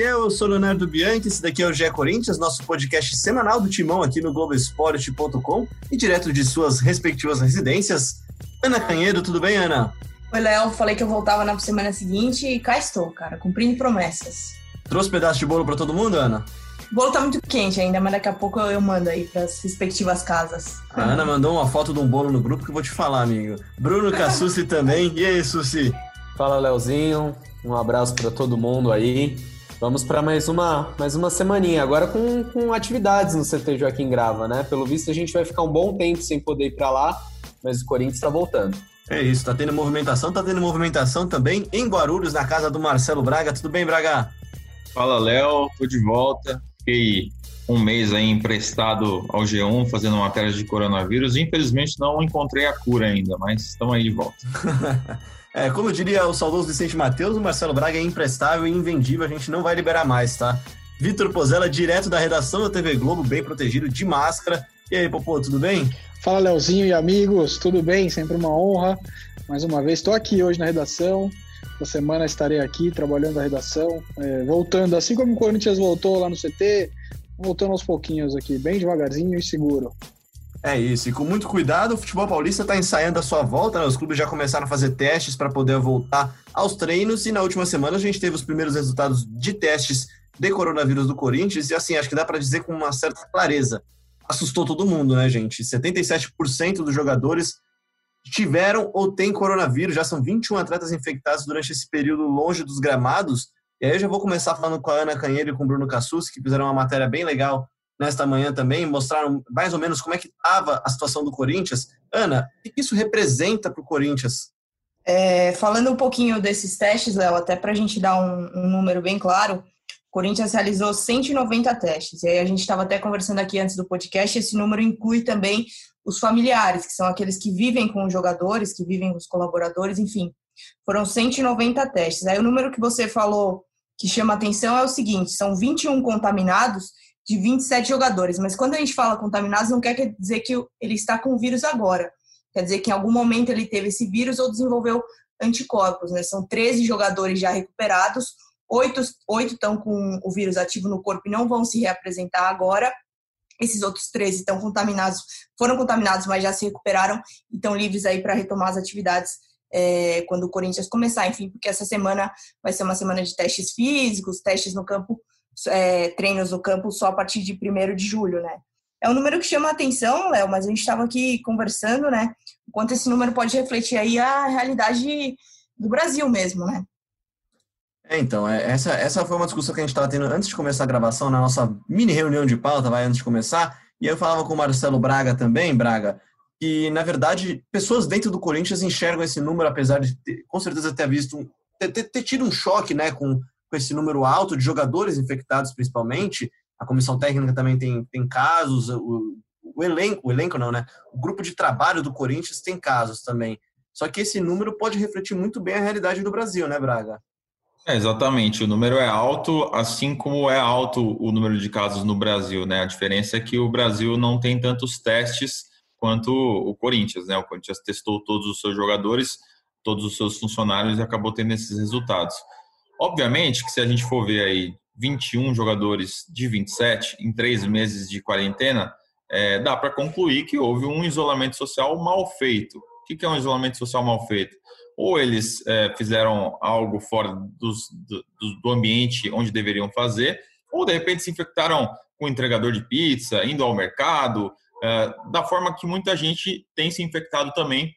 fiel, eu sou Leonardo Bianchi, esse daqui é o GE Corinthians, nosso podcast semanal do Timão aqui no Globoesporte.com e direto de suas respectivas residências. Ana Canheiro, tudo bem, Ana? Oi, Léo, falei que eu voltava na semana seguinte e cá estou, cara, cumprindo promessas. Trouxe pedaço de bolo para todo mundo, Ana? O bolo tá muito quente ainda, mas daqui a pouco eu mando aí para as respectivas casas. A Ana mandou uma foto de um bolo no grupo que eu vou te falar, amigo. Bruno Cassucci também. E aí, Suci? Fala, Leozinho. Um abraço para todo mundo aí. Vamos para mais uma, mais uma semaninha, agora com, com atividades no CT Joaquim Grava, né? Pelo visto, a gente vai ficar um bom tempo sem poder ir para lá, mas o Corinthians está voltando. É isso, tá tendo movimentação, tá tendo movimentação também em Guarulhos, na casa do Marcelo Braga. Tudo bem, Braga? Fala, Léo. Tô de volta. Fiquei um mês aí emprestado ao G1 fazendo matéria de coronavírus. Infelizmente não encontrei a cura ainda, mas estamos aí de volta. é, como diria o saudoso Vicente Matheus, o Marcelo Braga é imprestável e invendível, a gente não vai liberar mais, tá? Vitor Pozella, direto da redação da TV Globo, bem protegido, de máscara. E aí, Popô, tudo bem? Fala, Leozinho e amigos, tudo bem? Sempre uma honra. Mais uma vez, estou aqui hoje na redação. Essa semana estarei aqui trabalhando na redação, é, voltando, assim como o Corinthians voltou lá no CT, voltando aos pouquinhos aqui, bem devagarzinho e seguro. É isso, e com muito cuidado, o futebol paulista está ensaiando a sua volta, né? os clubes já começaram a fazer testes para poder voltar aos treinos, e na última semana a gente teve os primeiros resultados de testes de coronavírus do Corinthians, e assim, acho que dá para dizer com uma certa clareza, assustou todo mundo, né, gente? 77% dos jogadores tiveram ou têm coronavírus. Já são 21 atletas infectados durante esse período longe dos gramados. E aí eu já vou começar falando com a Ana Canheiro e com o Bruno Cassus, que fizeram uma matéria bem legal nesta manhã também, mostraram mais ou menos como é que estava a situação do Corinthians. Ana, o que isso representa para o Corinthians? É, falando um pouquinho desses testes, Léo, até para a gente dar um, um número bem claro, o Corinthians realizou 190 testes. E aí a gente estava até conversando aqui antes do podcast, esse número inclui também os familiares, que são aqueles que vivem com os jogadores, que vivem com os colaboradores, enfim. Foram 190 testes. Aí o número que você falou que chama atenção é o seguinte: são 21 contaminados de 27 jogadores. Mas quando a gente fala contaminados, não quer dizer que ele está com o vírus agora. Quer dizer que em algum momento ele teve esse vírus ou desenvolveu anticorpos. Né? São 13 jogadores já recuperados, oito, estão com o vírus ativo no corpo e não vão se reapresentar agora, esses outros 13 estão contaminados, foram contaminados, mas já se recuperaram e estão livres aí para retomar as atividades é, quando o Corinthians começar, enfim, porque essa semana vai ser uma semana de testes físicos, testes no campo, é, treinos no campo só a partir de 1 de julho, né? É um número que chama a atenção, Léo, mas a gente estava aqui conversando, né? O quanto esse número pode refletir aí a realidade do Brasil mesmo, né? É, então, é, essa, essa foi uma discussão que a gente estava tendo antes de começar a gravação, na nossa mini reunião de pauta, vai antes de começar, e eu falava com o Marcelo Braga também, Braga, que, na verdade, pessoas dentro do Corinthians enxergam esse número, apesar de ter, com certeza ter visto, ter, ter, ter tido um choque né, com, com esse número alto de jogadores infectados, principalmente. A comissão técnica também tem, tem casos, o, o elenco, o elenco não, né? O grupo de trabalho do Corinthians tem casos também. Só que esse número pode refletir muito bem a realidade do Brasil, né, Braga? É, exatamente, o número é alto, assim como é alto o número de casos no Brasil, né? A diferença é que o Brasil não tem tantos testes quanto o Corinthians, né? O Corinthians testou todos os seus jogadores, todos os seus funcionários e acabou tendo esses resultados. Obviamente que se a gente for ver aí 21 jogadores de 27 em três meses de quarentena, é, dá para concluir que houve um isolamento social mal feito. O que é um isolamento social mal feito? ou eles é, fizeram algo fora dos, do, do, ambiente onde deveriam fazer, ou de repente se infectaram com um entregador de pizza, indo ao mercado, é, da forma que muita gente tem se infectado também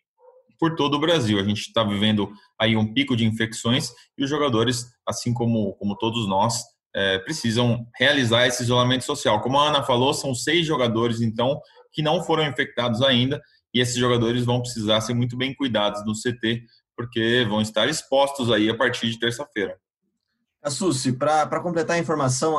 por todo o Brasil. A gente está vivendo aí um pico de infecções e os jogadores, assim como, como todos nós, é, precisam realizar esse isolamento social. Como a Ana falou, são seis jogadores, então, que não foram infectados ainda, e esses jogadores vão precisar ser muito bem cuidados no CT porque vão estar expostos aí a partir de terça-feira. Assusi, para completar a informação,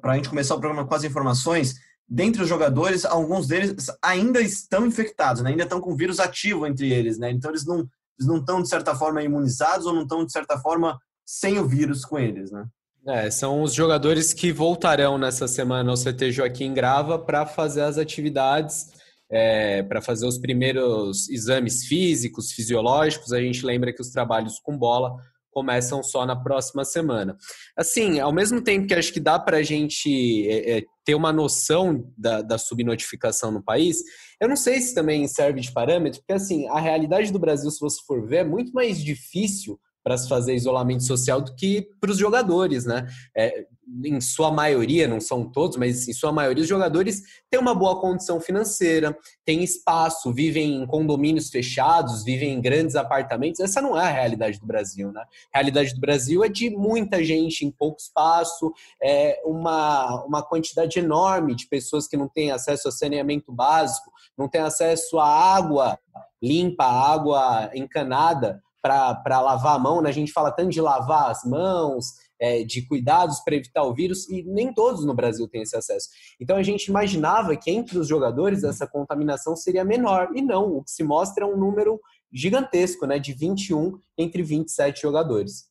para a gente começar o programa com as informações, dentre os jogadores, alguns deles ainda estão infectados, né? ainda estão com vírus ativo entre eles, né? então eles não, não estão, de certa forma, imunizados ou não estão, de certa forma, sem o vírus com eles. Né? É, são os jogadores que voltarão nessa semana ao CT Joaquim Grava para fazer as atividades é, para fazer os primeiros exames físicos, fisiológicos. A gente lembra que os trabalhos com bola começam só na próxima semana. Assim, ao mesmo tempo que acho que dá para a gente é, é, ter uma noção da, da subnotificação no país, eu não sei se também serve de parâmetro, porque assim, a realidade do Brasil, se você for ver, é muito mais difícil para se fazer isolamento social do que para os jogadores, né? É, em sua maioria, não são todos, mas em sua maioria, os jogadores têm uma boa condição financeira, têm espaço, vivem em condomínios fechados, vivem em grandes apartamentos. Essa não é a realidade do Brasil, né? A realidade do Brasil é de muita gente em pouco espaço, é uma, uma quantidade enorme de pessoas que não têm acesso a saneamento básico, não têm acesso a água limpa, água encanada para lavar a mão, né? a gente fala tanto de lavar as mãos, é, de cuidados para evitar o vírus, e nem todos no Brasil têm esse acesso. Então a gente imaginava que entre os jogadores essa contaminação seria menor, e não, o que se mostra é um número gigantesco, né, de 21 entre 27 jogadores.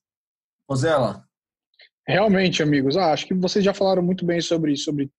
Rosela. Realmente, amigos, ah, acho que vocês já falaram muito bem sobre, sobre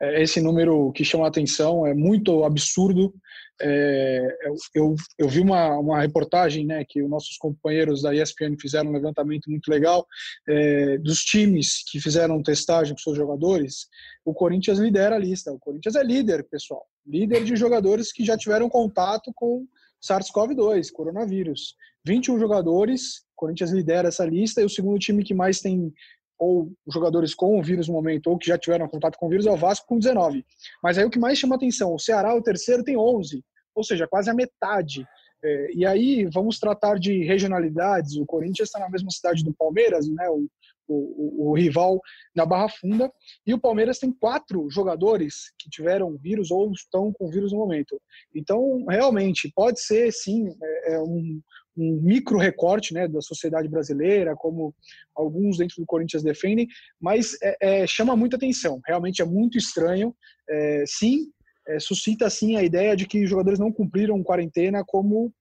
esse número que chama a atenção, é muito absurdo. É, eu, eu vi uma, uma reportagem né, que os nossos companheiros da ESPN fizeram um levantamento muito legal é, dos times que fizeram testagem com seus jogadores. O Corinthians lidera a lista. O Corinthians é líder, pessoal. Líder de jogadores que já tiveram contato com SARS-CoV-2, coronavírus. 21 jogadores, Corinthians lidera essa lista e o segundo time que mais tem ou jogadores com o vírus no momento, ou que já tiveram contato com o vírus, é o Vasco com 19. Mas aí o que mais chama atenção, o Ceará, o terceiro, tem 11, ou seja, quase a metade. É, e aí vamos tratar de regionalidades, o Corinthians está na mesma cidade do Palmeiras, né, o, o, o, rival na Barra Funda, e o Palmeiras tem quatro jogadores que tiveram vírus ou estão com vírus no momento. Então, realmente, pode ser, sim, é, é um, um micro recorte né, da sociedade brasileira, como alguns dentro do Corinthians defendem, mas é, é, chama muita atenção. Realmente é muito estranho. É, sim, é, suscita sim a ideia de que os jogadores não cumpriram quarentena como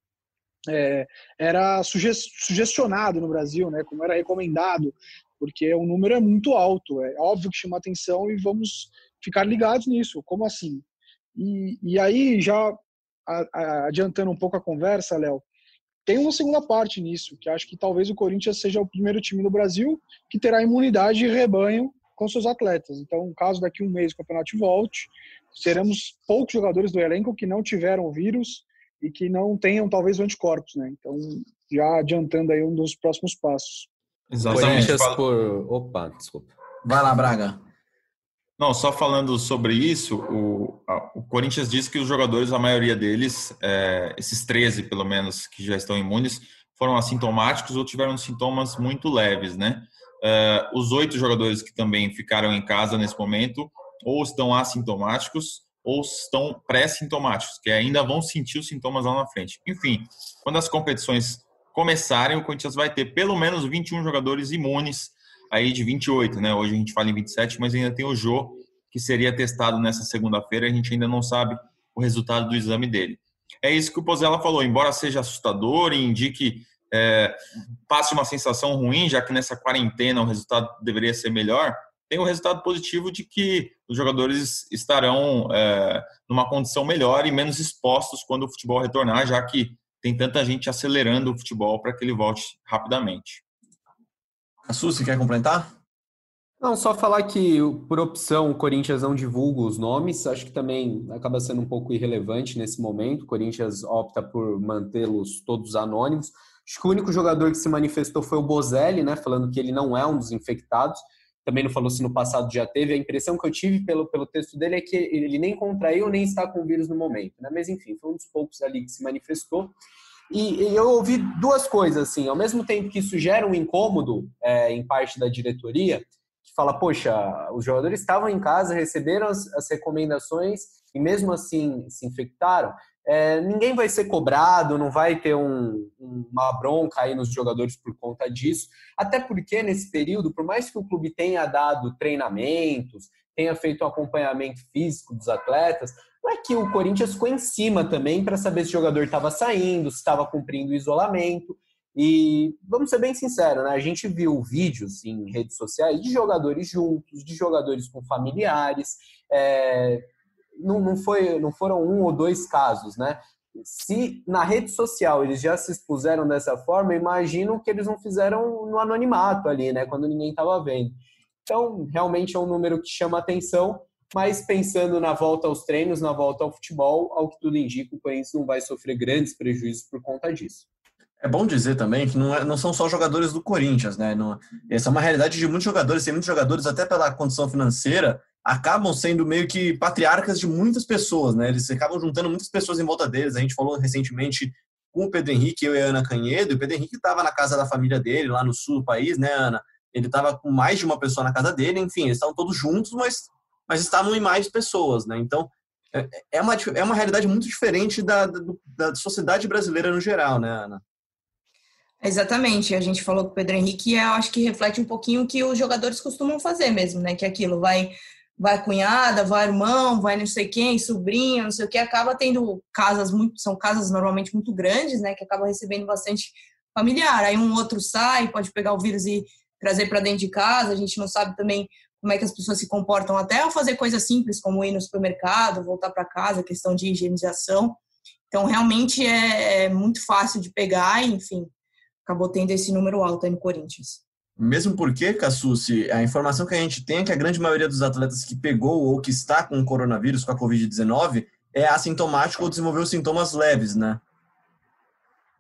é, era sugestionado no Brasil, né, como era recomendado, porque o número é muito alto. É óbvio que chama atenção e vamos ficar ligados nisso. Como assim? E, e aí, já adiantando um pouco a conversa, Léo, tem uma segunda parte nisso, que acho que talvez o Corinthians seja o primeiro time no Brasil que terá imunidade de rebanho com seus atletas. Então, caso daqui a um mês o campeonato volte, seremos poucos jogadores do elenco que não tiveram o vírus e que não tenham talvez anticorpos, né? Então, já adiantando aí um dos próximos passos. Exatamente. Corinthians por... Opa, desculpa. Vai lá, Braga. Não, só falando sobre isso, o, a, o Corinthians diz que os jogadores, a maioria deles, é, esses 13 pelo menos, que já estão imunes, foram assintomáticos ou tiveram sintomas muito leves, né? É, os oito jogadores que também ficaram em casa nesse momento, ou estão assintomáticos ou estão pré-sintomáticos, que ainda vão sentir os sintomas lá na frente. Enfim, quando as competições começarem, o Corinthians vai ter pelo menos 21 jogadores imunes aí de 28, né? Hoje a gente fala em 27, mas ainda tem o Jô, que seria testado nessa segunda-feira, a gente ainda não sabe o resultado do exame dele. É isso que o Pozella falou, embora seja assustador e indique, é, passe uma sensação ruim, já que nessa quarentena o resultado deveria ser melhor, tem o resultado positivo de que os jogadores estarão é, numa condição melhor e menos expostos quando o futebol retornar, já que tem tanta gente acelerando o futebol para que ele volte rapidamente. A Suzy quer complementar? Não, só falar que, por opção, o Corinthians não divulga os nomes. Acho que também acaba sendo um pouco irrelevante nesse momento. O Corinthians opta por mantê-los todos anônimos. Acho que o único jogador que se manifestou foi o Bozelli, né? Falando que ele não é um dos infectados. Também não falou se no passado já teve. A impressão que eu tive pelo, pelo texto dele é que ele nem contraiu nem está com o vírus no momento. Né? Mas, enfim, foi um dos poucos ali que se manifestou. E, e, eu ouvi duas coisas, assim, ao mesmo tempo que isso gera um incômodo é, em parte da diretoria, que fala, poxa, os jogadores estavam em casa, receberam as, as recomendações e mesmo assim se infectaram, é, ninguém vai ser cobrado, não vai ter um, uma bronca aí nos jogadores por conta disso, até porque nesse período, por mais que o clube tenha dado treinamentos, tenha feito um acompanhamento físico dos atletas, não é que o Corinthians ficou em cima também para saber se o jogador estava saindo, se estava cumprindo o isolamento. E vamos ser bem sinceros, né? A gente viu vídeos em redes sociais de jogadores juntos, de jogadores com familiares. É... Não, não, foi, não foram um ou dois casos, né? se na rede social eles já se expuseram dessa forma, imagino que eles não fizeram no anonimato ali, né? Quando ninguém estava vendo. Então, realmente é um número que chama atenção, mas pensando na volta aos treinos, na volta ao futebol, ao que tudo indica, o Corinthians não vai sofrer grandes prejuízos por conta disso. É bom dizer também que não, é, não são só jogadores do Corinthians, né? Não, essa é uma realidade de muitos jogadores. Tem muitos jogadores, até pela condição financeira, acabam sendo meio que patriarcas de muitas pessoas, né? Eles acabam juntando muitas pessoas em volta deles. A gente falou recentemente com o Pedro Henrique, eu e a Ana Canhedo, e o Pedro Henrique estava na casa da família dele, lá no sul do país, né, Ana? Ele estava com mais de uma pessoa na casa dele, enfim, eles estavam todos juntos, mas, mas estavam em mais pessoas, né? Então, é, é uma, é uma realidade muito diferente da, da, da sociedade brasileira no geral, né, Ana? Exatamente, a gente falou com o Pedro Henrique e eu acho que reflete um pouquinho o que os jogadores costumam fazer mesmo, né? Que é aquilo vai vai cunhada, vai irmão, vai não sei quem, sobrinho, não sei o que, acaba tendo casas muito, são casas normalmente muito grandes, né? Que acaba recebendo bastante familiar. Aí um outro sai, pode pegar o vírus e trazer para dentro de casa. A gente não sabe também como é que as pessoas se comportam até ao fazer coisas simples como ir no supermercado, voltar para casa, questão de higienização. Então realmente é, é muito fácil de pegar, enfim, acabou tendo esse número alto aí no Corinthians. Mesmo porque, Cassucci, a informação que a gente tem é que a grande maioria dos atletas que pegou ou que está com o coronavírus, com a Covid-19, é assintomático ou desenvolveu sintomas leves, né?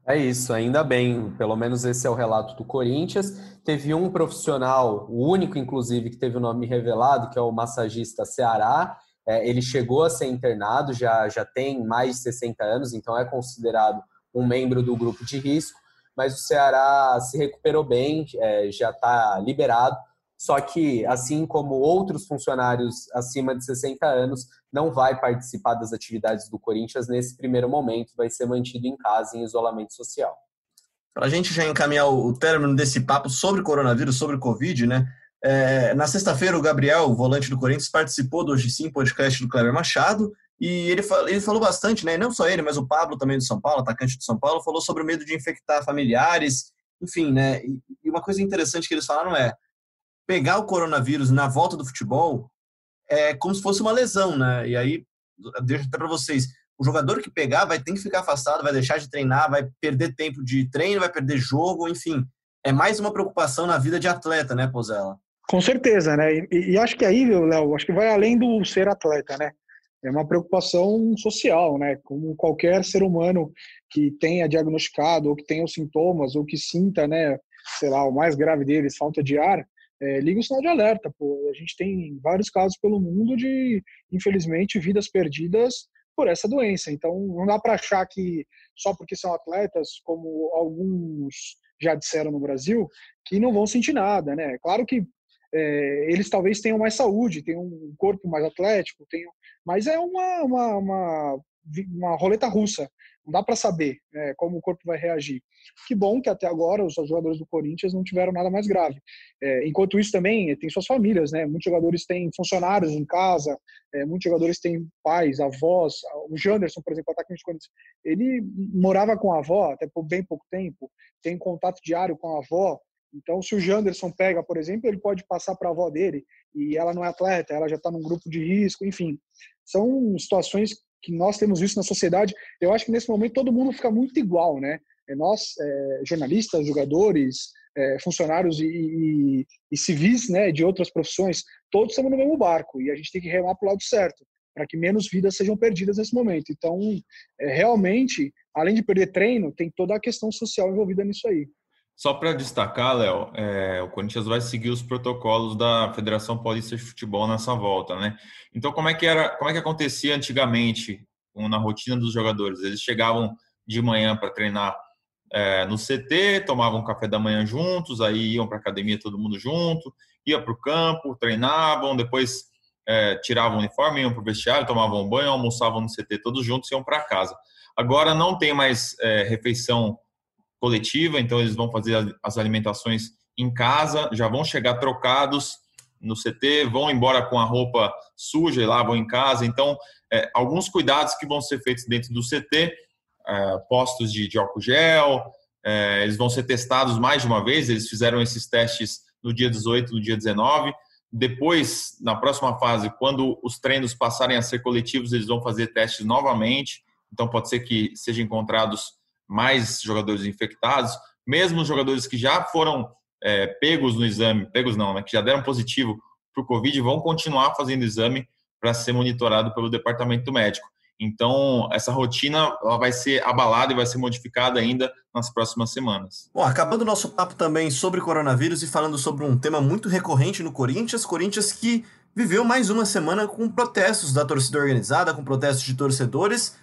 É isso, ainda bem. Pelo menos esse é o relato do Corinthians. Teve um profissional, o único, inclusive, que teve o nome revelado, que é o massagista Ceará. É, ele chegou a ser internado, já, já tem mais de 60 anos, então é considerado um membro do grupo de risco mas o Ceará se recuperou bem, é, já está liberado. Só que, assim como outros funcionários acima de 60 anos, não vai participar das atividades do Corinthians nesse primeiro momento, vai ser mantido em casa em isolamento social. Para a gente já encaminhar o término desse papo sobre coronavírus, sobre Covid, né? É, na sexta-feira, o Gabriel, o volante do Corinthians, participou do Hoje Sim podcast do Cleber Machado e ele, ele falou bastante, né? Não só ele, mas o Pablo também do São Paulo, atacante do São Paulo, falou sobre o medo de infectar familiares, enfim, né? E uma coisa interessante que eles falaram é pegar o coronavírus na volta do futebol é como se fosse uma lesão, né? E aí, deixo até para vocês, o jogador que pegar vai ter que ficar afastado, vai deixar de treinar, vai perder tempo de treino, vai perder jogo, enfim. É mais uma preocupação na vida de atleta, né, Pozella? Com certeza, né? E, e acho que aí, Léo, acho que vai além do ser atleta, né? É uma preocupação social, né? Como qualquer ser humano que tenha diagnosticado ou que tenha os sintomas ou que sinta, né, sei lá, o mais grave deles, falta de ar, é, liga o sinal de alerta. Pô. A gente tem vários casos pelo mundo de, infelizmente, vidas perdidas por essa doença. Então, não dá para achar que só porque são atletas, como alguns já disseram no Brasil, que não vão sentir nada, né? Claro que é, eles talvez tenham mais saúde, tenham um corpo mais atlético, tenham, mas é uma, uma, uma, uma roleta russa. Não dá para saber é, como o corpo vai reagir. Que bom que até agora os jogadores do Corinthians não tiveram nada mais grave. É, enquanto isso também tem suas famílias, né? Muitos jogadores têm funcionários em casa, é, muitos jogadores têm pais, avós. O Janderson, por exemplo, atacante do Corinthians, ele morava com a avó até por bem pouco tempo, tem contato diário com a avó. Então, se o Janderson pega, por exemplo, ele pode passar para a avó dele e ela não é atleta, ela já está num grupo de risco, enfim. São situações que nós temos visto na sociedade. Eu acho que nesse momento todo mundo fica muito igual, né? É nós, é, jornalistas, jogadores, é, funcionários e, e, e, civis né, de outras profissões, todos estamos no mesmo barco e a gente tem que remar para o lado certo, para que menos vidas sejam perdidas nesse momento. Então, é, realmente, além de perder treino, tem toda a questão social envolvida nisso aí. Só para destacar, Léo, é, o Corinthians vai seguir os protocolos da Federação Paulista de Futebol nessa volta, né? Então, como é que era, como é que acontecia antigamente na rotina dos jogadores? Eles chegavam de manhã para treinar é, no CT, tomavam café da manhã juntos, aí iam para academia todo mundo junto, ia para o campo, treinavam, depois é, tiravam o uniforme, iam para o vestiário, tomavam banho, almoçavam no CT todos juntos iam para casa. Agora não tem mais é, refeição coletiva, então eles vão fazer as alimentações em casa, já vão chegar trocados no CT, vão embora com a roupa suja e lavam em casa. Então, é, alguns cuidados que vão ser feitos dentro do CT, é, postos de, de álcool gel, é, eles vão ser testados mais de uma vez, eles fizeram esses testes no dia 18, no dia 19. Depois, na próxima fase, quando os treinos passarem a ser coletivos, eles vão fazer testes novamente então pode ser que sejam encontrados mais jogadores infectados, mesmo os jogadores que já foram é, pegos no exame, pegos não, né, que já deram positivo para o Covid, vão continuar fazendo exame para ser monitorado pelo departamento médico. Então, essa rotina ela vai ser abalada e vai ser modificada ainda nas próximas semanas. Bom, acabando o nosso papo também sobre coronavírus e falando sobre um tema muito recorrente no Corinthians, Corinthians que viveu mais uma semana com protestos da torcida organizada, com protestos de torcedores,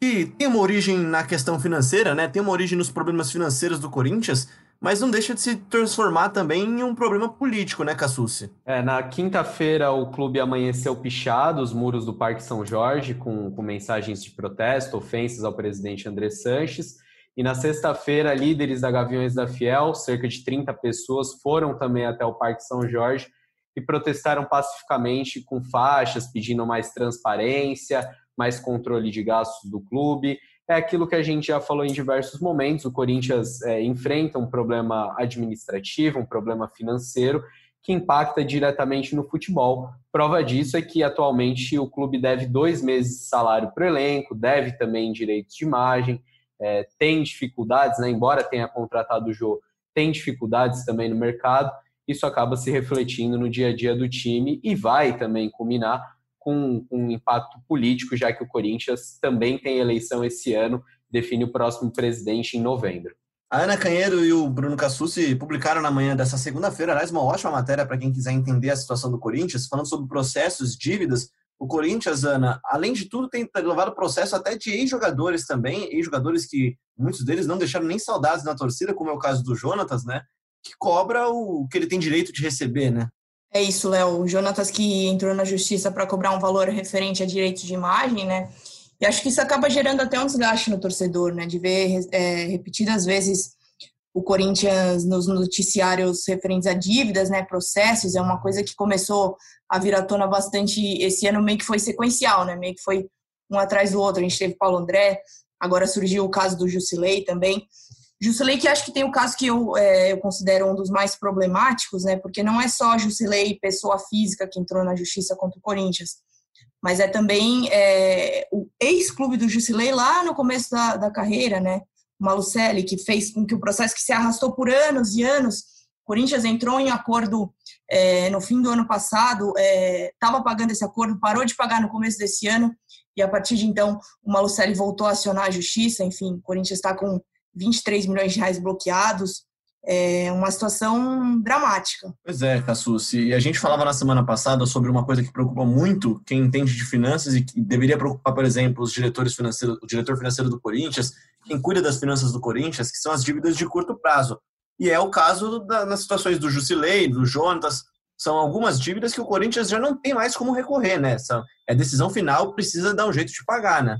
que tem uma origem na questão financeira, né? Tem uma origem nos problemas financeiros do Corinthians, mas não deixa de se transformar também em um problema político, né, Cassucci? É, na quinta-feira o clube amanheceu pichado os muros do Parque São Jorge com, com mensagens de protesto, ofensas ao presidente André Sanches. E na sexta-feira, líderes da Gaviões da Fiel, cerca de 30 pessoas, foram também até o Parque São Jorge e protestaram pacificamente com faixas pedindo mais transparência, mais controle de gastos do clube é aquilo que a gente já falou em diversos momentos. O Corinthians é, enfrenta um problema administrativo, um problema financeiro que impacta diretamente no futebol. Prova disso é que atualmente o clube deve dois meses de salário para o elenco, deve também direitos de imagem, é, tem dificuldades, né? embora tenha contratado o Jô, tem dificuldades também no mercado. Isso acaba se refletindo no dia a dia do time e vai também culminar com, um impacto político, já que o Corinthians também tem eleição esse ano, define o próximo presidente em novembro. A Ana Canheiro e o Bruno Cassucci publicaram na manhã dessa segunda-feira, aliás, uma ótima matéria para quem quiser entender a situação do Corinthians, falando sobre processos, dívidas. O Corinthians, Ana, além de tudo, tem levado processo até de ex-jogadores também, ex-jogadores que muitos deles não deixaram nem saudades na torcida, como é o caso do Jonatas, né? Que cobra o que ele tem direito de receber, né? É isso, Léo. O Jonatas que entrou na justiça para cobrar um valor referente a direitos de imagem, né? E acho que isso acaba gerando até um desgaste no torcedor, né? De ver é, repetidas vezes o Corinthians nos noticiários referentes a dívidas, né? Processos, é uma coisa que começou a vir à tona bastante esse ano, meio que foi sequencial, né? Meio que foi um atrás do outro. A gente teve Paulo André, agora surgiu o caso do Jusilei também. Jusilei, que acho que tem o caso que eu, é, eu considero um dos mais problemáticos, né? Porque não é só Jusilei, pessoa física, que entrou na justiça contra o Corinthians, mas é também é, o ex-clube do Jusilei lá no começo da, da carreira, né? O Malucelli, que fez com que o processo que se arrastou por anos e anos. O Corinthians entrou em acordo é, no fim do ano passado, estava é, pagando esse acordo, parou de pagar no começo desse ano, e a partir de então o Malucelli voltou a acionar a justiça. Enfim, o Corinthians está com 23 milhões de reais bloqueados. É uma situação dramática. Pois é, Cassucci. E a gente falava na semana passada sobre uma coisa que preocupa muito quem entende de finanças e que deveria preocupar, por exemplo, os diretores financeiros, o diretor financeiro do Corinthians, quem cuida das finanças do Corinthians, que são as dívidas de curto prazo. E é o caso da, nas situações do Jusilei, do Jonas, são algumas dívidas que o Corinthians já não tem mais como recorrer, né? É decisão final, precisa dar um jeito de pagar, né?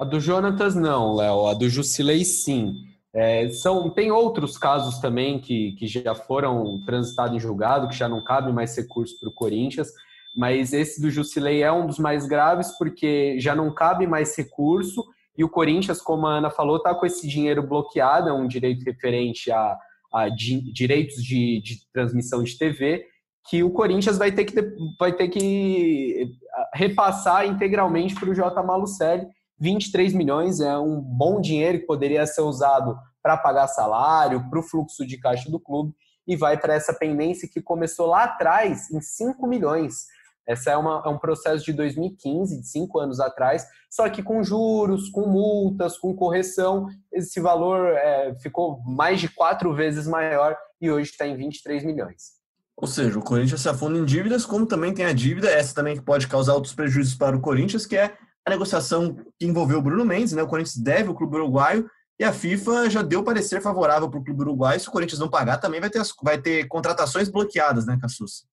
A do Jonatas não, Léo. A do Jusilei sim. É, são, tem outros casos também que, que já foram transitados em julgado, que já não cabe mais recurso para o Corinthians, mas esse do Jusilei é um dos mais graves porque já não cabe mais recurso e o Corinthians, como a Ana falou, está com esse dinheiro bloqueado, é um direito referente a, a di, direitos de, de transmissão de TV, que o Corinthians vai ter que, vai ter que repassar integralmente para o J. Malucelli, 23 milhões é um bom dinheiro que poderia ser usado para pagar salário, para o fluxo de caixa do clube e vai para essa pendência que começou lá atrás em 5 milhões. Essa é, uma, é um processo de 2015, de cinco anos atrás, só que com juros, com multas, com correção, esse valor é, ficou mais de quatro vezes maior e hoje está em 23 milhões. Ou seja, o Corinthians se afunda em dívidas, como também tem a dívida, essa também que pode causar outros prejuízos para o Corinthians, que é negociação que envolveu o Bruno Mendes, né? O Corinthians deve o clube uruguaio e a FIFA já deu parecer favorável para o clube uruguaio. Se o Corinthians não pagar, também vai ter, vai ter contratações bloqueadas, né, Cassus?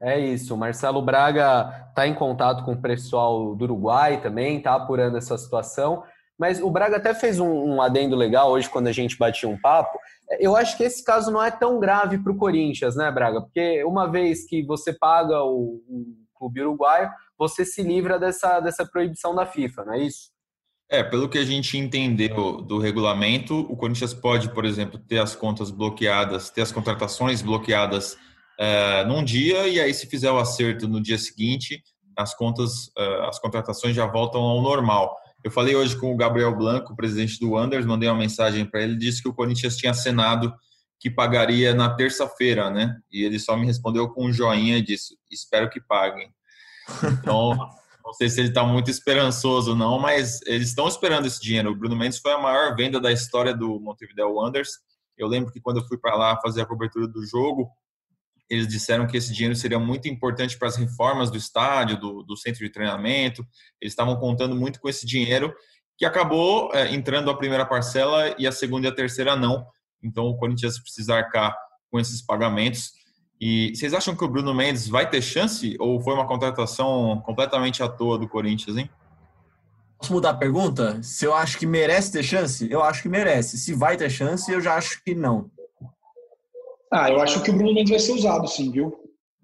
É isso. Marcelo Braga está em contato com o pessoal do Uruguai também, está apurando essa situação. Mas o Braga até fez um, um, adendo legal hoje quando a gente batia um papo. Eu acho que esse caso não é tão grave para o Corinthians, né, Braga? Porque uma vez que você paga o, o clube uruguaio, você se livra dessa, dessa proibição da FIFA, não é isso? É, pelo que a gente entendeu do regulamento, o Corinthians pode, por exemplo, ter as contas bloqueadas, ter as contratações bloqueadas é, num dia e aí se fizer o acerto no dia seguinte, as contas, é, as contratações já voltam ao normal. Eu falei hoje com o Gabriel Blanco, presidente do Anders, mandei uma mensagem para ele, disse que o Corinthians tinha assinado que pagaria na terça-feira, né? E ele só me respondeu com um joinha e disse: espero que paguem. Então, não sei se ele está muito esperançoso, não, mas eles estão esperando esse dinheiro. O Bruno Mendes foi a maior venda da história do Montevideo Wanderers. Eu lembro que quando eu fui para lá fazer a cobertura do jogo, eles disseram que esse dinheiro seria muito importante para as reformas do estádio, do, do centro de treinamento. Eles estavam contando muito com esse dinheiro, que acabou é, entrando a primeira parcela e a segunda e a terceira não. Então o Corinthians precisa arcar com esses pagamentos. E vocês acham que o Bruno Mendes vai ter chance ou foi uma contratação completamente à toa do Corinthians, hein? Posso mudar a pergunta? Se eu acho que merece ter chance, eu acho que merece. Se vai ter chance, eu já acho que não. Ah, eu acho que o Bruno Mendes vai ser usado, sim, viu?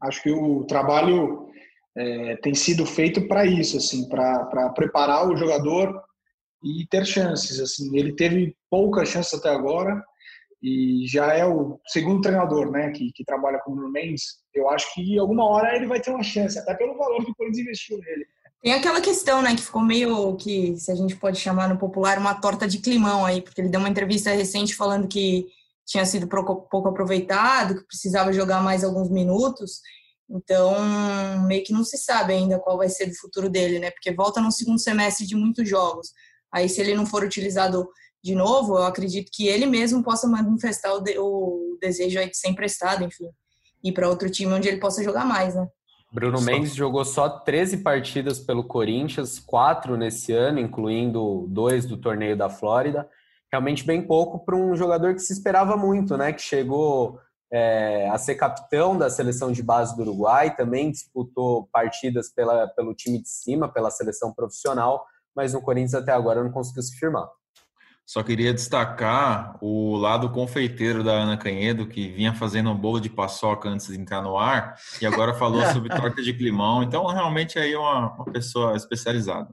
Acho que o trabalho é, tem sido feito para isso, assim, para preparar o jogador e ter chances. Assim, ele teve poucas chances até agora e já é o segundo treinador, né, que, que trabalha com o Bruno Mendes. Eu acho que alguma hora ele vai ter uma chance, até pelo valor que o Corinthians investiu nele. Tem aquela questão, né, que ficou meio que, se a gente pode chamar no popular, uma torta de climão aí, porque ele deu uma entrevista recente falando que tinha sido pouco aproveitado, que precisava jogar mais alguns minutos. Então, meio que não se sabe ainda qual vai ser o futuro dele, né? Porque volta no segundo semestre de muitos jogos. Aí, se ele não for utilizado de novo, eu acredito que ele mesmo possa manifestar o, de, o desejo aí de ser emprestado, enfim, ir para outro time onde ele possa jogar mais, né? Bruno Mendes jogou só 13 partidas pelo Corinthians, quatro nesse ano, incluindo dois do torneio da Flórida realmente bem pouco para um jogador que se esperava muito, né? Que chegou é, a ser capitão da seleção de base do Uruguai, também disputou partidas pela, pelo time de cima, pela seleção profissional, mas no Corinthians até agora não conseguiu se firmar. Só queria destacar o lado confeiteiro da Ana Canhedo, que vinha fazendo um bolo de paçoca antes de entrar no ar, e agora falou sobre torta de climão. Então, realmente, aí é uma, uma pessoa especializada.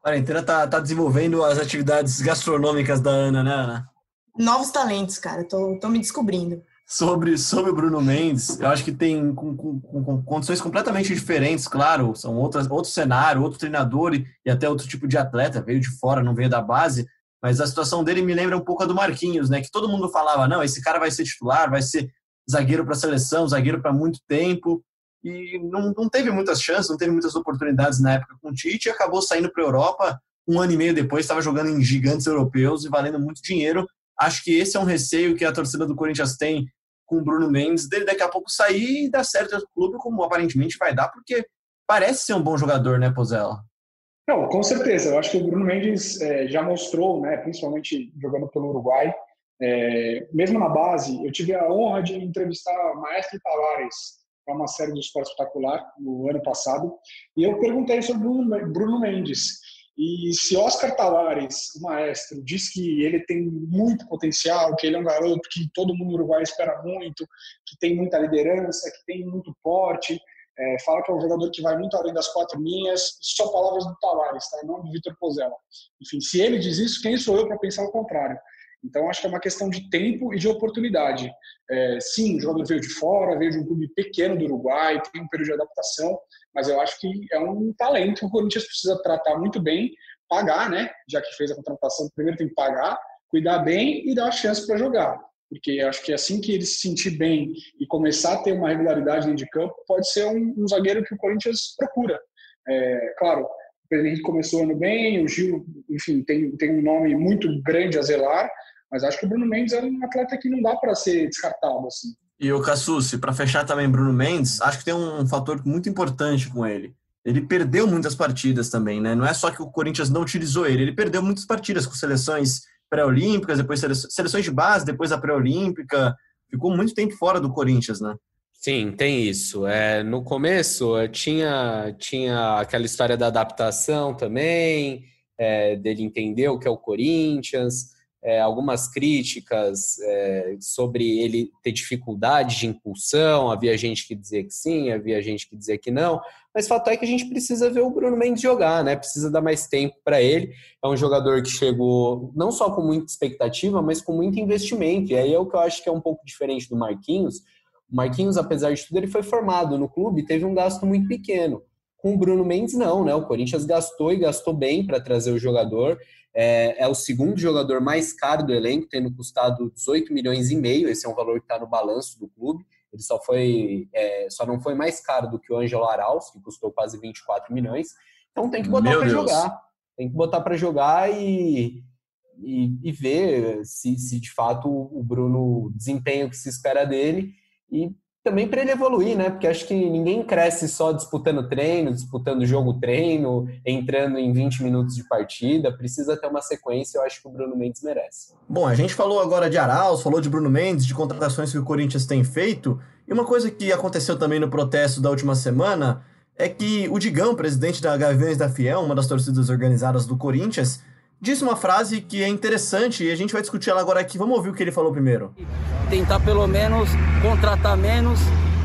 A quarentena tá, tá desenvolvendo as atividades gastronômicas da Ana, né, Ana? Novos talentos, cara. Tô, tô me descobrindo. Sobre, sobre o Bruno Mendes, eu acho que tem com, com, com condições completamente diferentes, claro. São outras, outro cenário, outro treinador e, e até outro tipo de atleta. Veio de fora, não veio da base. Mas a situação dele me lembra um pouco a do Marquinhos, né? Que todo mundo falava, não, esse cara vai ser titular, vai ser zagueiro para a seleção, zagueiro para muito tempo e não, não teve muitas chances, não teve muitas oportunidades na época com o Tite e acabou saindo para a Europa. Um ano e meio depois estava jogando em gigantes europeus e valendo muito dinheiro. Acho que esse é um receio que a torcida do Corinthians tem com o Bruno Mendes, dele daqui a pouco sair e dar certo no clube, como aparentemente vai dar, porque parece ser um bom jogador, né, Pozella? Não, com certeza. Eu acho que o Bruno Mendes é, já mostrou, né, principalmente jogando pelo Uruguai, é, mesmo na base, eu tive a honra de entrevistar o Maestro Tavares, para uma série do Esporte Espetacular no ano passado, e eu perguntei sobre Bruno, Bruno Mendes. E se Oscar Tavares, o maestro, diz que ele tem muito potencial, que ele é um garoto que todo mundo no Uruguai espera muito, que tem muita liderança, que tem muito porte, é, fala que é um jogador que vai muito além das quatro linhas, só palavras do Tavares, tá? não do Vitor Pozella. Enfim, se ele diz isso, quem sou eu para pensar o contrário? Então, acho que é uma questão de tempo e de oportunidade. É, sim, o jogador veio de fora, veio de um clube pequeno do Uruguai, tem um período de adaptação, mas eu acho que é um talento que o Corinthians precisa tratar muito bem, pagar, né? Já que fez a contratação, primeiro tem que pagar, cuidar bem e dar a chance para jogar. Porque acho que assim que ele se sentir bem e começar a ter uma regularidade dentro de campo, pode ser um, um zagueiro que o Corinthians procura. É, claro, o Henrique começou ano bem, o Gil, enfim, tem, tem um nome muito grande a zelar, mas acho que o Bruno Mendes é um atleta que não dá para ser descartado assim. E o Cassucci, para fechar também Bruno Mendes, acho que tem um fator muito importante com ele. Ele perdeu muitas partidas também, né? Não é só que o Corinthians não utilizou ele, ele perdeu muitas partidas com seleções pré-olímpicas, depois seleções de base, depois a pré-olímpica. Ficou muito tempo fora do Corinthians, né? Sim, tem isso. É, no começo eh, tinha, tinha aquela história da adaptação também, é, dele entender o que é o Corinthians é, algumas críticas é, sobre ele ter dificuldade de impulsão, havia gente que dizia que sim, havia gente que dizia que não, mas fato é que a gente precisa ver o Bruno Mendes jogar, né? Precisa dar mais tempo para ele. É um jogador que chegou não só com muita expectativa, mas com muito investimento. E aí é o que eu acho que é um pouco diferente do Marquinhos. O Marquinhos, apesar de tudo, ele foi formado no clube e teve um gasto muito pequeno. Com o Bruno Mendes, não, né? O Corinthians gastou e gastou bem para trazer o jogador. É, é, o segundo jogador mais caro do elenco, tendo custado 18 milhões e meio. Esse é um valor que está no balanço do clube. Ele só foi, é, só não foi mais caro do que o Ângelo Arauz, que custou quase 24 milhões. Então tem que botar para jogar. Tem que botar para jogar e, e, e, ver se, se de fato o Bruno desempenha o que se espera dele. E também para ele evoluir, né? Porque acho que ninguém cresce só disputando treino, disputando jogo-treino, entrando em 20 minutos de partida. Precisa ter uma sequência, eu acho que o Bruno Mendes merece. Bom, a gente falou agora de Arauz, falou de Bruno Mendes, de contratações que o Corinthians tem feito. E uma coisa que aconteceu também no protesto da última semana é que o Digão, presidente da Gaviões da Fiel, uma das torcidas organizadas do Corinthians, disse uma frase que é interessante e a gente vai discutir ela agora aqui. Vamos ouvir o que ele falou primeiro. Tentar pelo menos contratar menos,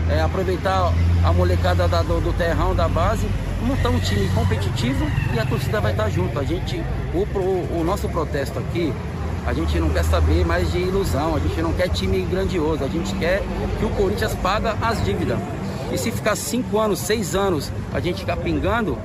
é, aproveitar a molecada da, do, do, terrão da base, montar um time competitivo e a torcida vai estar junto. A gente, o, o, o nosso protesto aqui, a gente não quer saber mais de ilusão, a gente não quer time grandioso, a gente quer que o Corinthians paga as dívidas. E se ficar cinco anos, seis anos, a gente ficar pingando,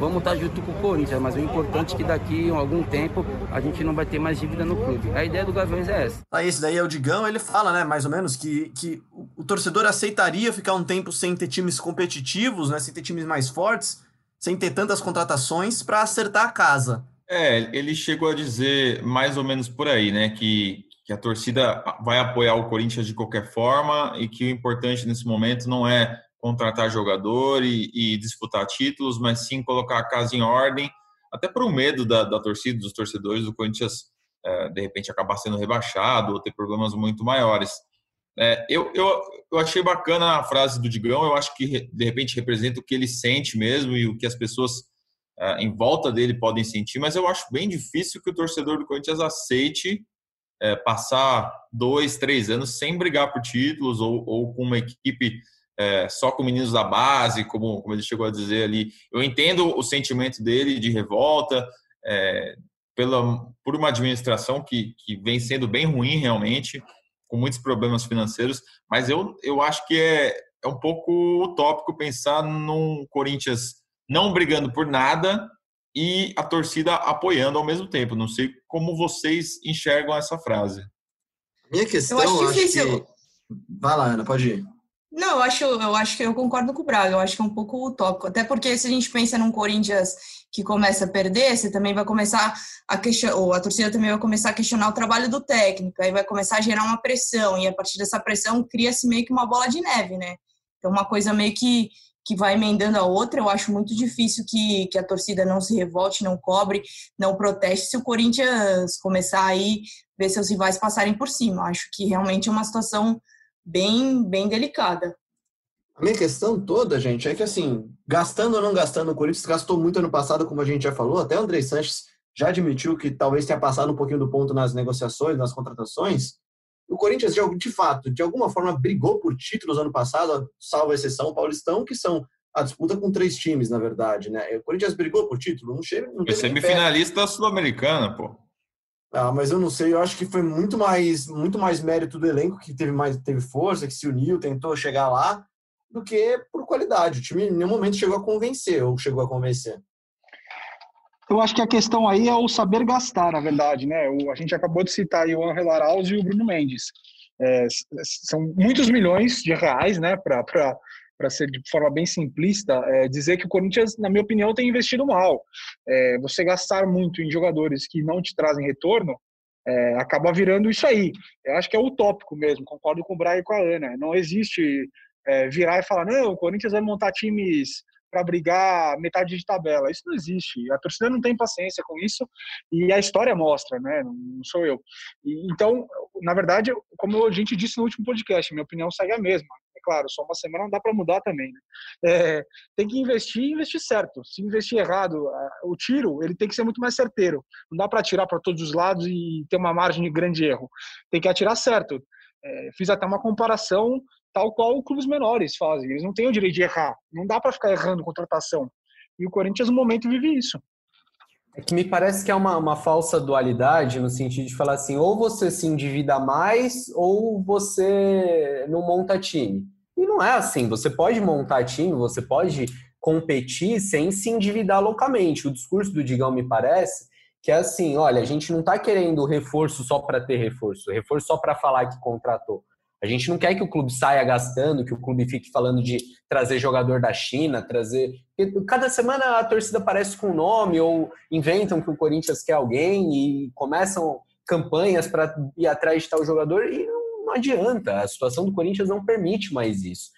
vamos estar junto com o Corinthians, mas o importante é que daqui a algum tempo a gente não vai ter mais dívida no clube. A ideia do Gaviões é essa. Ah, esse daí é o Digão, ele fala, né, mais ou menos, que, que o torcedor aceitaria ficar um tempo sem ter times competitivos, né, sem ter times mais fortes, sem ter tantas contratações para acertar a casa. É, ele chegou a dizer mais ou menos por aí, né, que, que a torcida vai apoiar o Corinthians de qualquer forma e que o importante nesse momento não é contratar jogador e, e, disputar títulos, mas sim colocar a casa em ordem, até por um medo da, da torcida, dos torcedores do Corinthians, é, de repente acabar sendo rebaixado ou ter problemas muito maiores. É, eu, eu, eu achei bacana a frase do Digão, eu acho que de repente representa o que ele sente mesmo e o que as pessoas é, em volta dele podem sentir, mas eu acho bem difícil que o torcedor do Corinthians aceite é, passar dois, três anos sem brigar por títulos ou, ou com uma equipe é, só com meninos da base, como, como ele chegou a dizer ali. Eu entendo o sentimento dele de revolta é, pela, por uma administração que, que vem sendo bem ruim realmente, com muitos problemas financeiros, mas eu, eu acho que é, é um pouco utópico pensar num Corinthians não brigando por nada e a torcida apoiando ao mesmo tempo. Não sei como vocês enxergam essa frase. Minha questão, eu acho difícil. Acho que... Vai lá, Ana, pode ir. Não, eu acho, eu acho que eu concordo com o Braga, eu acho que é um pouco utópico. Até porque se a gente pensa num Corinthians que começa a perder, você também vai começar a questionar, ou a torcida também vai começar a questionar o trabalho do técnico, aí vai começar a gerar uma pressão, e a partir dessa pressão cria-se meio que uma bola de neve, né? Então, uma coisa meio que, que vai emendando a outra, eu acho muito difícil que, que a torcida não se revolte, não cobre, não proteste se o Corinthians começar aí ver seus rivais passarem por cima. Eu acho que realmente é uma situação bem, bem delicada. A minha questão toda, gente, é que assim, gastando ou não gastando, o Corinthians gastou muito ano passado, como a gente já falou, até o André Sanches já admitiu que talvez tenha passado um pouquinho do ponto nas negociações, nas contratações. O Corinthians, de fato, de alguma forma, brigou por títulos ano passado, salvo a exceção o Paulistão, que são a disputa com três times, na verdade, né? O Corinthians brigou por título, não chega. Não Foi semifinalista sul-americana, pô. Ah, mas eu não sei, eu acho que foi muito mais, muito mais mérito do elenco que teve mais teve força, que se uniu, tentou chegar lá, do que por qualidade. O time em nenhum momento chegou a convencer ou chegou a convencer. Eu acho que a questão aí é o saber gastar, na verdade, né? O, a gente acabou de citar aí o Angel Arauz e o Bruno Mendes. É, são muitos milhões de reais, né, para para ser de forma bem simplista, é dizer que o Corinthians, na minha opinião, tem investido mal. É, você gastar muito em jogadores que não te trazem retorno, é, acaba virando isso aí. Eu acho que é utópico mesmo, concordo com o Brian e com a Ana. Não existe é, virar e falar, não, o Corinthians vai montar times para brigar metade de tabela. Isso não existe. A torcida não tem paciência com isso e a história mostra, né? Não sou eu. E, então, na verdade, como a gente disse no último podcast, minha opinião segue a mesma. É claro, só uma semana não dá para mudar também. Né? É, tem que investir e investir certo. Se investir errado, o tiro ele tem que ser muito mais certeiro. Não dá para atirar para todos os lados e ter uma margem de grande erro. Tem que atirar certo. É, fiz até uma comparação tal qual clubes menores fazem. Eles não têm o direito de errar. Não dá para ficar errando contratação. E o Corinthians, no momento, vive isso. É que me parece que é uma, uma falsa dualidade no sentido de falar assim, ou você se endivida mais ou você não monta time. E não é assim, você pode montar time, você pode competir sem se endividar loucamente. O discurso do Digão me parece que é assim, olha, a gente não está querendo reforço só para ter reforço, reforço só para falar que contratou. A gente não quer que o clube saia gastando, que o clube fique falando de trazer jogador da China, trazer. Cada semana a torcida aparece com um nome ou inventam que o Corinthians quer alguém e começam campanhas para ir atrás de tal jogador e não adianta. A situação do Corinthians não permite mais isso.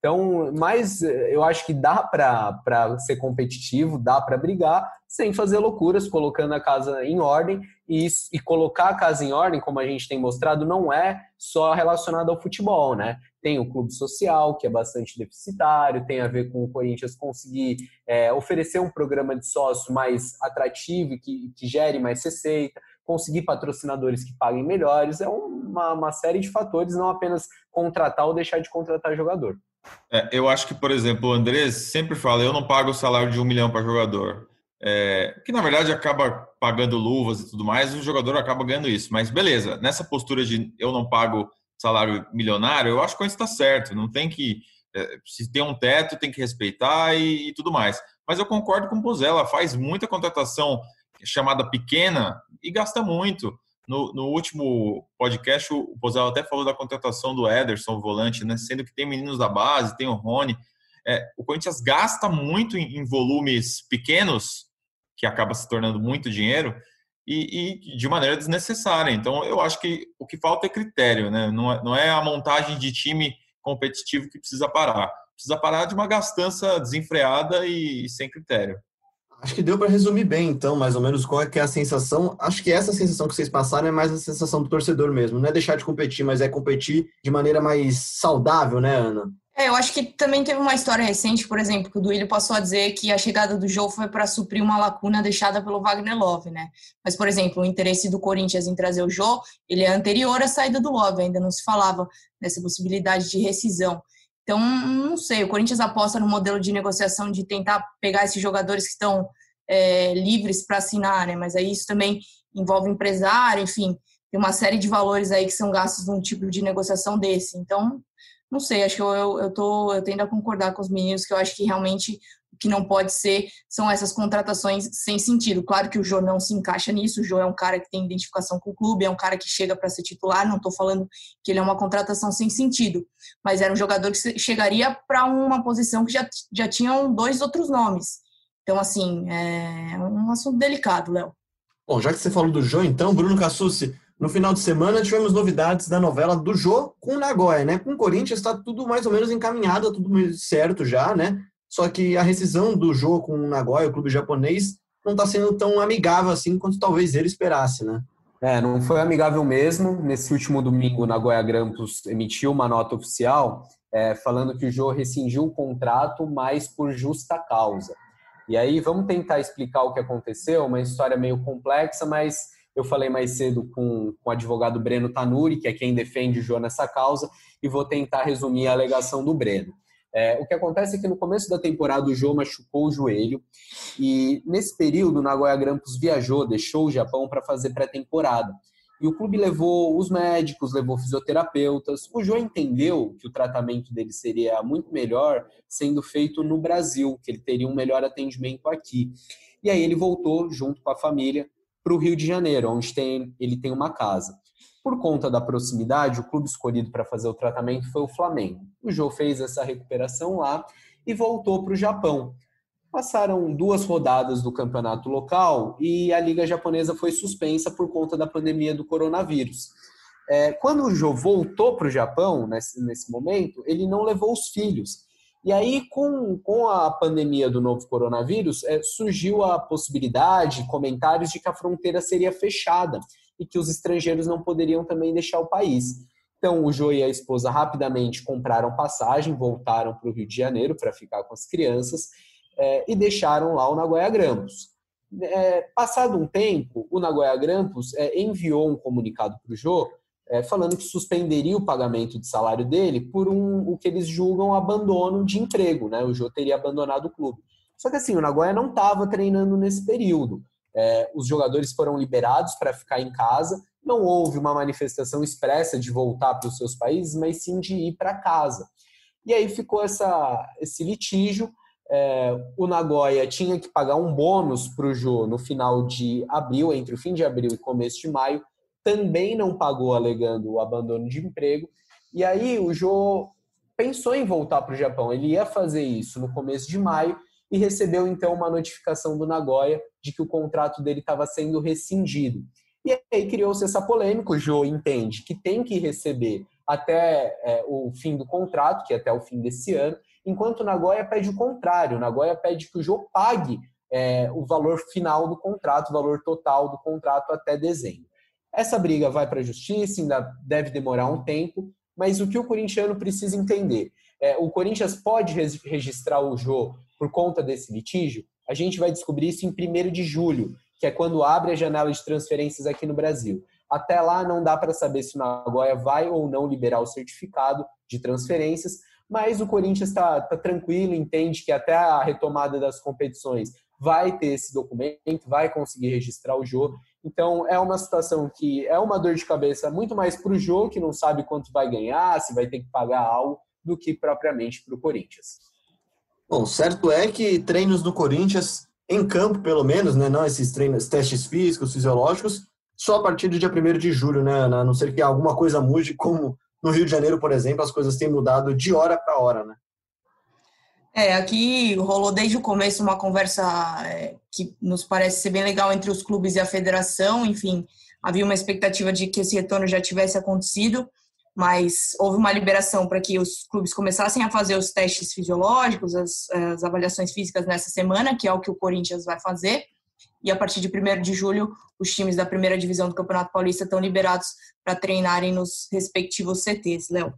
Então, mas eh, eu acho que dá para ser competitivo, dá para brigar, sem fazer loucuras, colocando a casa em ordem. E, e colocar a casa em ordem, como a gente tem mostrado, não é só relacionado ao futebol, né? Tem o clube social, que é bastante deficitário, tem a ver com o Corinthians conseguir é, oferecer um programa de sócio mais atrativo, que, que gere mais receita, conseguir patrocinadores que paguem melhores. É uma, uma série de fatores, não apenas contratar ou deixar de contratar jogador. É, eu acho que, por exemplo, o Andrés sempre fala: eu não pago o salário de um milhão para jogador. É, que na verdade acaba pagando luvas e tudo mais, o jogador acaba ganhando isso. Mas beleza, nessa postura de eu não pago salário milionário, eu acho que isso está certo. Não tem que. É, se tem um teto, tem que respeitar e, e tudo mais. Mas eu concordo com o Pozella, faz muita contratação chamada pequena e gasta muito. No, no último podcast, o Pozal até falou da contratação do Ederson, volante, né? Sendo que tem meninos da base, tem o Rony. É, o Corinthians gasta muito em, em, volumes pequenos, que acaba se tornando muito dinheiro, e, e, de maneira desnecessária. Então, eu acho que o que falta é critério, né? Não é, não é a montagem de time competitivo que precisa parar. Precisa parar de uma gastança desenfreada e, e sem critério. Acho que deu para resumir bem, então, mais ou menos qual é, que é a sensação. Acho que essa sensação que vocês passaram é mais a sensação do torcedor mesmo. Não é deixar de competir, mas é competir de maneira mais saudável, né, Ana? É, eu acho que também teve uma história recente, por exemplo, que o Duílio passou a dizer que a chegada do jogo foi para suprir uma lacuna deixada pelo Wagner Love, né? Mas, por exemplo, o interesse do Corinthians em trazer o Jô, ele é anterior à saída do Love, ainda não se falava nessa possibilidade de rescisão. Então, não sei, o Corinthians aposta no modelo de negociação de tentar pegar esses jogadores que estão é, livres para assinar, né? Mas aí isso também envolve empresário, enfim, tem uma série de valores aí que são gastos num tipo de negociação desse. Então, não sei, acho que eu, eu, eu, tô, eu tendo a concordar com os meninos que eu acho que realmente que não pode ser são essas contratações sem sentido. Claro que o Jô não se encaixa nisso, o Jô é um cara que tem identificação com o clube, é um cara que chega para ser titular, não estou falando que ele é uma contratação sem sentido, mas era um jogador que chegaria para uma posição que já, já tinham dois outros nomes. Então, assim, é um assunto delicado, Léo. Bom, já que você falou do Jô, então, Bruno Cassucci, no final de semana tivemos novidades da novela do Jô com o Nagoya, né? Com o Corinthians está tudo mais ou menos encaminhado, tudo certo já, né? Só que a rescisão do jogo com o Nagoya, o clube japonês, não está sendo tão amigável assim quanto talvez ele esperasse, né? É, não foi amigável mesmo. Nesse último domingo, o Nagoya Grampus emitiu uma nota oficial é, falando que o Jô rescindiu o contrato, mas por justa causa. E aí vamos tentar explicar o que aconteceu, uma história meio complexa, mas eu falei mais cedo com, com o advogado Breno Tanuri, que é quem defende o Jô nessa causa, e vou tentar resumir a alegação do Breno. É, o que acontece é que no começo da temporada o Jô machucou o joelho e nesse período o Nagoya Grampus viajou, deixou o Japão para fazer pré-temporada. E o clube levou os médicos, levou fisioterapeutas. O Jô entendeu que o tratamento dele seria muito melhor sendo feito no Brasil, que ele teria um melhor atendimento aqui. E aí ele voltou junto com a família para o Rio de Janeiro, onde tem, ele tem uma casa. Por conta da proximidade, o clube escolhido para fazer o tratamento foi o Flamengo. O Jô fez essa recuperação lá e voltou para o Japão. Passaram duas rodadas do campeonato local e a liga japonesa foi suspensa por conta da pandemia do coronavírus. É, quando o Jô voltou para o Japão, nesse, nesse momento, ele não levou os filhos. E aí, com, com a pandemia do novo coronavírus, é, surgiu a possibilidade, comentários de que a fronteira seria fechada e que os estrangeiros não poderiam também deixar o país. Então, o Jô e a esposa rapidamente compraram passagem, voltaram para o Rio de Janeiro para ficar com as crianças é, e deixaram lá o Nagoya Grampus. É, passado um tempo, o Nagoya Grampus é, enviou um comunicado para o Jô é, falando que suspenderia o pagamento de salário dele por um, o que eles julgam abandono de emprego. Né? O Jô teria abandonado o clube. Só que assim, o Nagoya não estava treinando nesse período. É, os jogadores foram liberados para ficar em casa. Não houve uma manifestação expressa de voltar para os seus países, mas sim de ir para casa. E aí ficou essa, esse litígio. é, o Nagoya tinha que pagar um bônus para o Jô no final de abril, entre o fim de abril e começo de maio, também não pagou, alegando o abandono de emprego. E aí o Jô pensou em voltar para o Japão. Ele ia fazer isso no começo de maio e recebeu então uma notificação do Nagoya de que o contrato dele estava sendo rescindido. E aí criou-se essa polêmica. O Jô entende que tem que receber até é, o fim do contrato, que é até o fim desse ano, enquanto o Nagoya pede o contrário. O Nagoya pede que o Jô pague é, o valor final do contrato, o valor total do contrato até dezembro. Essa briga vai para a justiça, ainda deve demorar um tempo, mas o que o corintiano precisa entender? É, o Corinthians pode registrar o Jô por conta desse litígio? A gente vai descobrir isso em 1 de julho, que é quando abre a janela de transferências aqui no Brasil. Até lá não dá para saber se o Nagoya vai ou não liberar o certificado de transferências, mas o Corinthians está tá tranquilo, entende que até a retomada das competições vai ter esse documento, vai conseguir registrar o jogo. Então é uma situação que é uma dor de cabeça muito mais para o jogo, que não sabe quanto vai ganhar, se vai ter que pagar algo, do que propriamente para o Corinthians. Bom, certo é que treinos do Corinthians, em campo pelo menos, né, não esses treinos, testes físicos, fisiológicos, só a partir do dia 1 de julho, né, a não ser que alguma coisa mude, como no Rio de Janeiro, por exemplo, as coisas têm mudado de hora para hora, né? É, aqui rolou desde o começo uma conversa é, que nos parece ser bem legal entre os clubes e a federação. Enfim, havia uma expectativa de que esse retorno já tivesse acontecido, mas houve uma liberação para que os clubes começassem a fazer os testes fisiológicos, as, as, avaliações físicas nessa semana, que é o que o Corinthians vai fazer. E a partir de 1 de julho, os times da primeira divisão do Campeonato Paulista estão liberados para treinarem nos respectivos CTs, Léo.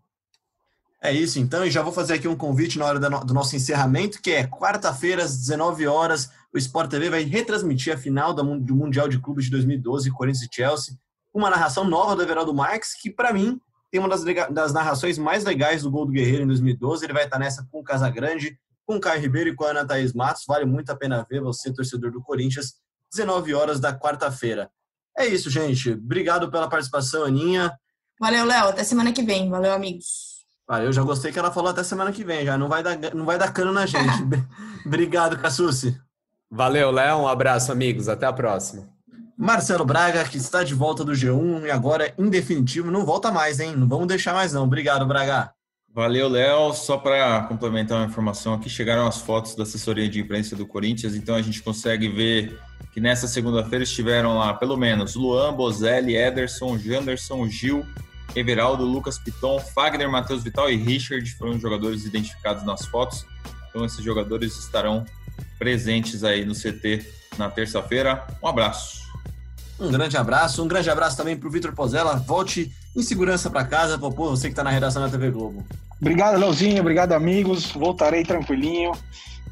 É isso, então, e já vou fazer aqui um convite na hora do nosso encerramento, que é quarta-feira, às 19 horas, o Sport TV vai retransmitir a final do Mundial de Clubes de 2012, Corinthians e Chelsea, uma narração nova do Everaldo Marques, que para mim tem uma das, das, narrações mais legais do Gol do Guerreiro em 2012, ele vai estar nessa com o Casagrande, com o Caio Ribeiro e com a Ana Thaís Matos, vale muito a pena ver, você torcedor do Corinthians, 19 horas da quarta-feira. É isso, gente, obrigado pela participação, Aninha. Valeu, Léo, até semana que vem, valeu, amigos. Ah, eu já gostei que ela falou até semana que vem, já não vai dar, não vai dar cano na gente. Obrigado, Cassucci. Valeu, Léo. Um abraço, amigos. Até a próxima. Marcelo Braga, que está de volta do G1 e agora, em definitivo, não volta mais, hein? Não vamos deixar mais, não. Obrigado, Braga. Valeu, Léo. Só para complementar uma informação aqui, chegaram as fotos da assessoria de imprensa do Corinthians, então a gente consegue ver que nessa segunda-feira estiveram lá pelo menos Luan, Bozelli, Ederson, Janderson, Gil, Everaldo, Lucas Piton, Fagner, Matheus Vital e Richard foram os jogadores identificados nas fotos. Então esses jogadores estarão presentes aí no CT na terça-feira. Um abraço. Um grande abraço, um grande abraço também para o Vitor Pozella. Volte em segurança para casa, Popô, você que está na redação da TV Globo. Obrigado, Leozinho, obrigado, amigos. Voltarei tranquilinho,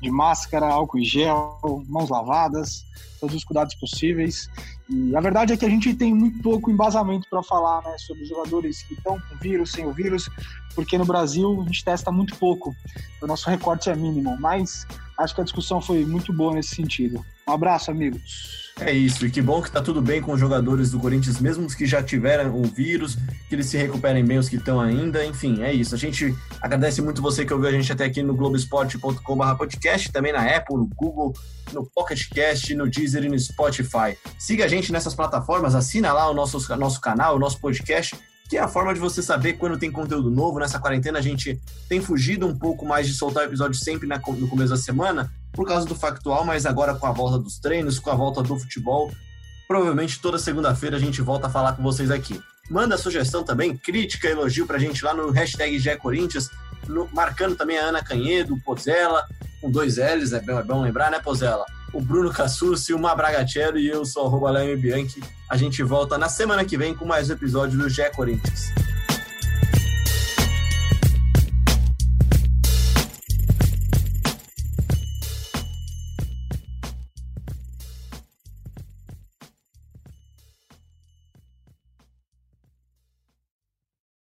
de máscara, álcool e gel, mãos lavadas, todos os cuidados possíveis. E a verdade é que a gente tem muito pouco embasamento para falar né, sobre jogadores que estão com vírus, sem o vírus, porque no Brasil a gente testa muito pouco. O nosso recorte é mínimo, mas acho que a discussão foi muito boa nesse sentido. Um abraço, amigos. É isso, e que bom que está tudo bem com os jogadores do Corinthians, mesmo os que já tiveram o vírus, que eles se recuperem bem, os que estão ainda. Enfim, é isso. A gente agradece muito você que ouviu a gente até aqui no globesport.com/podcast, também na Apple, no Google, no Pocket Cast, no Deezer e no Spotify. Siga a gente nessas plataformas, assina lá o nosso, nosso canal, o nosso podcast que é a forma de você saber quando tem conteúdo novo. Nessa quarentena a gente tem fugido um pouco mais de soltar episódio sempre no começo da semana, por causa do factual, mas agora com a volta dos treinos, com a volta do futebol, provavelmente toda segunda-feira a gente volta a falar com vocês aqui. Manda sugestão também, crítica, elogio pra gente lá no hashtag GECorinthians, marcando também a Ana Canhedo, o Pozella, com dois L's, é bom, é bom lembrar, né, Pozella? o Bruno Cassucci, o Mabragatiero e eu sou o Bianchi. A gente volta na semana que vem com mais um episódio do Gé Corinthians.